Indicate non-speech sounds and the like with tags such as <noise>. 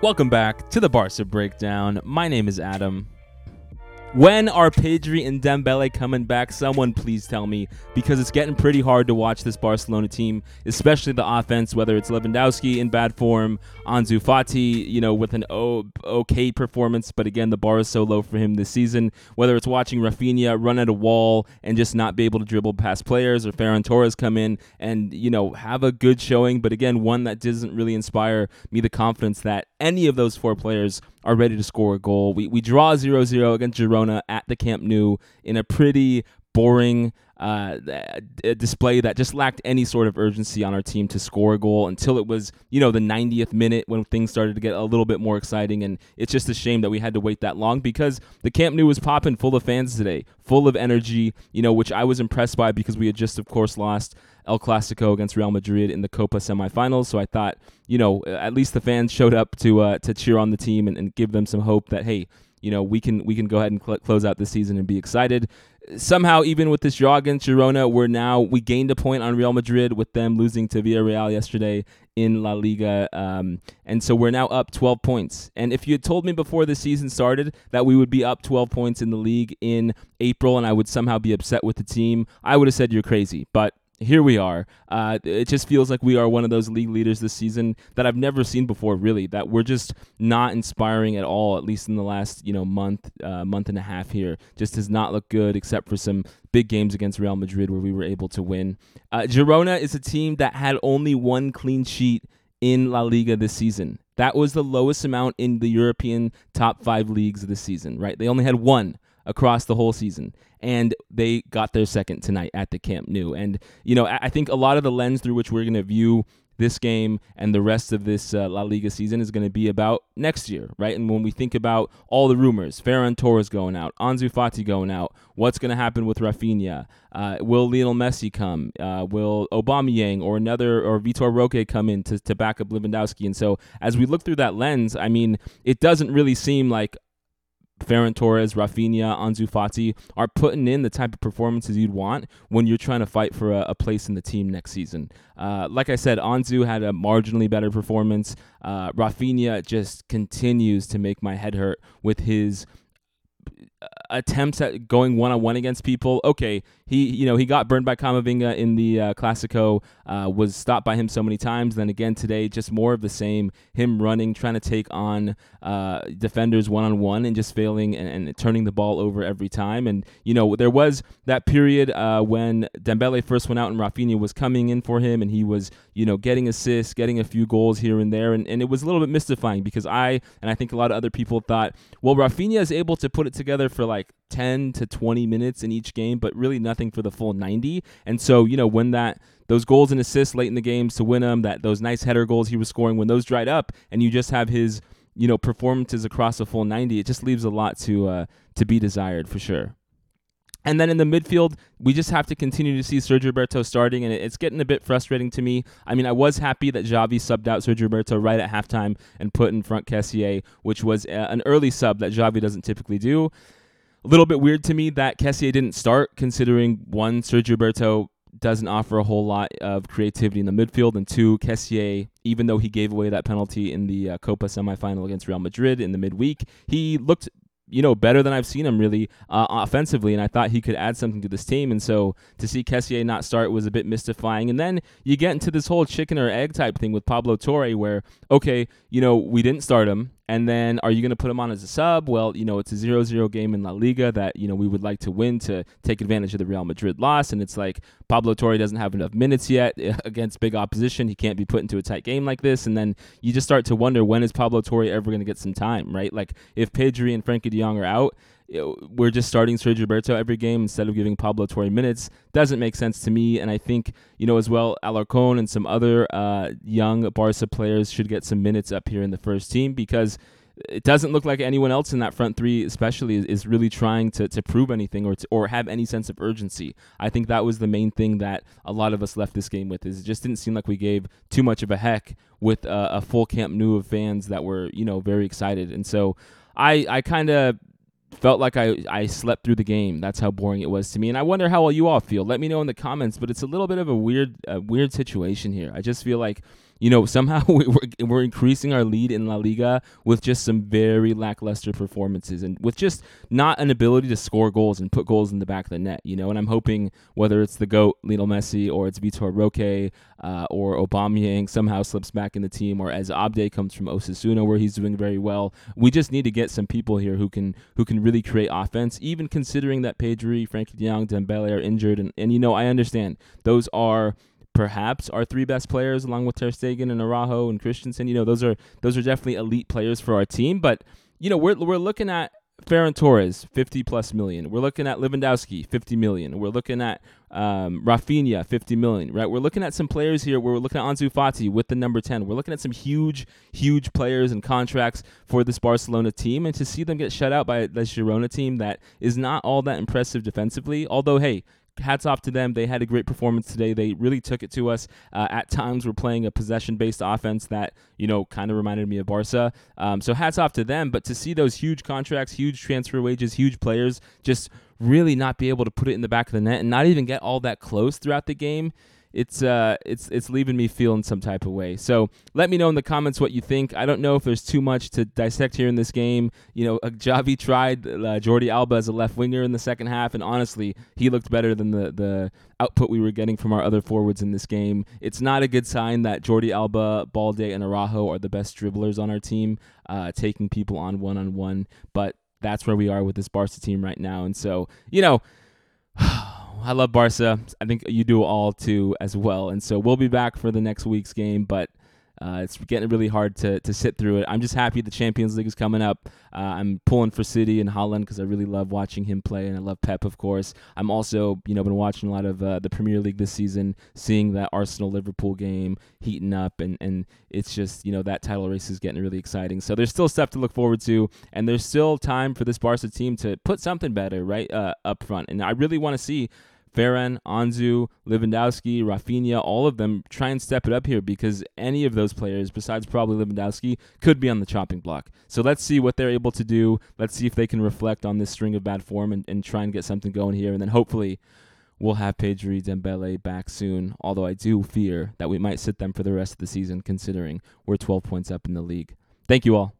Welcome back to the Barca Breakdown. My name is Adam. When are Pedri and Dembele coming back? Someone please tell me because it's getting pretty hard to watch this Barcelona team, especially the offense. Whether it's Lewandowski in bad form, Ansu Fati, you know, with an okay performance, but again the bar is so low for him this season. Whether it's watching Rafinha run at a wall and just not be able to dribble past players, or Ferran Torres come in and you know have a good showing, but again one that doesn't really inspire me the confidence that any of those four players are ready to score a goal. We, we draw 0 0 against Girona at the Camp Nou in a pretty boring uh, display that just lacked any sort of urgency on our team to score a goal until it was, you know, the 90th minute when things started to get a little bit more exciting. And it's just a shame that we had to wait that long because the Camp Nou was popping full of fans today, full of energy, you know, which I was impressed by because we had just, of course, lost El Clasico against Real Madrid in the Copa semifinals. So I thought, you know, at least the fans showed up to uh, to cheer on the team and, and give them some hope that hey, you know, we can we can go ahead and cl- close out the season and be excited. Somehow, even with this draw against Girona, we're now we gained a point on Real Madrid with them losing to Villarreal yesterday in La Liga, um, and so we're now up 12 points. And if you had told me before the season started that we would be up 12 points in the league in April, and I would somehow be upset with the team, I would have said you're crazy. But here we are. Uh, it just feels like we are one of those league leaders this season that I've never seen before. Really, that we're just not inspiring at all. At least in the last you know month, uh, month and a half here, just does not look good. Except for some big games against Real Madrid where we were able to win. Uh, Girona is a team that had only one clean sheet in La Liga this season. That was the lowest amount in the European top five leagues this season. Right? They only had one across the whole season. And they got their second tonight at the Camp Nou. And, you know, I think a lot of the lens through which we're going to view this game and the rest of this uh, La Liga season is going to be about next year, right? And when we think about all the rumors, Ferran Torres going out, Ansu Fati going out, what's going to happen with Rafinha? Uh, will Lionel Messi come? Uh, will Aubameyang or another or Vitor Roque come in to, to back up Lewandowski? And so as we look through that lens, I mean, it doesn't really seem like Ferran Torres, Rafinha, Ansu Fati are putting in the type of performances you'd want when you're trying to fight for a, a place in the team next season. Uh, like I said, Ansu had a marginally better performance. Uh, Rafinha just continues to make my head hurt with his attempts at going one on one against people. Okay, he you know he got burned by Camavinga in the uh, Clasico, uh, was stopped by him so many times. Then again today, just more of the same. Him running, trying to take on uh, defenders one on one, and just failing and, and, turning the ball over every time. And you know there was that period uh, when Dembele first went out and Rafinha was coming in for him, and he was you know getting assists, getting a few goals here and there, and, and it was a little bit mystifying because I and I think a lot of other people thought, well, Rafinha is able to put it together for like 10 to 20 minutes in each game, but really nothing for the full 90. And so, you know, when that those goals and assists late in the games to win them, that those nice header goals he was scoring, when those dried up, and you just have his, you know, performances across a full 90, it just leaves a lot to uh, to be desired for sure. And then in the midfield, we just have to continue to see Sergio Roberto starting, and it's getting a bit frustrating to me. I mean, I was happy that Xavi subbed out Sergio Roberto right at halftime and put in Franck Kessié, which was uh, an early sub that Xavi doesn't typically do. A little bit weird to me that Kessié didn't start, considering one, Sergio Berto doesn't offer a whole lot of creativity in the midfield, and two, Kessié, even though he gave away that penalty in the uh, Copa semifinal against Real Madrid in the midweek, he looked you know, better than I've seen him really uh, offensively, and I thought he could add something to this team. And so to see Kessié not start was a bit mystifying. And then you get into this whole chicken or egg type thing with Pablo Torre, where okay, you know, we didn't start him, and then are you going to put him on as a sub? Well, you know, it's a 0-0 game in La Liga that you know we would like to win to take advantage of the Real Madrid loss, and it's like Pablo Torre doesn't have enough minutes yet eh, against big opposition. He can't be put into a tight game like this, and then you just start to wonder when is Pablo Torre ever going to get some time, right? Like if Pedri and Frenkie De Jong are out, we're just starting Sergio Roberto every game instead of giving Pablo Torre minutes. Doesn't make sense to me. And I think, you know, as well, Alarcon and some other uh, young Barca players should get some minutes up here in the first team because it doesn't look like anyone else in that front three, especially, is, really trying to, to prove anything or to, or have any sense of urgency. I think that was the main thing that a lot of us left this game with. Is it just didn't seem like we gave too much of a heck with a, a full Camp Nou of fans that were you know very excited, and so I I kind of felt like I, I slept through the game. That's how boring it was to me. And I wonder how well you all feel. Let me know in the comments. But it's a little bit of a weird a weird situation here. I just feel like you know, somehow <laughs> we're, we're increasing our lead in La Liga with just some very lackluster performances and with just not an ability to score goals and put goals in the back of the net, you know. And I'm hoping whether it's the GOAT, Lionel Messi, or it's Vitor Roque, uh, or Aubameyang somehow slips back in the team, or as Abde comes from Osasuna where he's doing very well. We just need to get some people here who can who can really create offense, even considering that Pedri, Frenkie de Jong, Dembele are injured. And, and you know, I understand those are perhaps our three best players, along with Ter Stegen and Araujo and Christensen. You know, those are those are definitely elite players for our team. But you know, we're we're looking at Ferran Torres, 50 plus million. We're looking at Lewandowski, 50 million. We're looking at um, Rafinha, 50 million, right? We're looking at some players here. We're looking at Ansu Fati with the number 10. We're looking at some huge, huge players and contracts for this Barcelona team. And to see them get shut out by the Girona team that is not all that impressive defensively, although, hey, hats off to them. They had a great performance today. They really took it to us. Uh, at times, we're playing a possession-based offense that you know kind of reminded me of Barca. Um, so hats off to them. But to see those huge contracts, huge transfer wages, huge players just really not be able to put it in the back of the net and not even get all that close throughout the game it's uh it's it's leaving me feeling some type of way. So let me know in the comments what you think. I don't know if there's too much to dissect here in this game. You know, uh, Xavi tried uh, Jordi Alba as a left winger in the second half, and honestly, he looked better than the the output we were getting from our other forwards in this game. It's not a good sign that Jordi Alba, Balde, and Araujo are the best dribblers on our team, uh, taking people on one on one. But that's where we are with this Barca team right now, and so you know. <sighs> I love Barca. I think you do all too as well. And so we'll be back for the next week's game, but uh, it's getting really hard to, to sit through it. I'm just happy the Champions League is coming up. Uh, I'm pulling for City and Haaland because I really love watching him play, and I love Pep, of course. I'm also, you know, been watching a lot of uh, the Premier League this season, seeing that Arsenal Liverpool game heating up, and and it's just, you know, that title race is getting really exciting. So there's still stuff to look forward to, and there's still time for this Barca team to put something better right uh, up front, and I really want to see Ferran, Ansu, Lewandowski, Rafinha, all of them try and step it up here because any of those players, besides probably Lewandowski, could be on the chopping block. So let's see what they're able to do. Let's see if they can reflect on this string of bad form and, and try and get something going here. And then hopefully we'll have Pedri Dembele back soon, although I do fear that we might sit them for the rest of the season considering we're 12 points up in the league. Thank you all.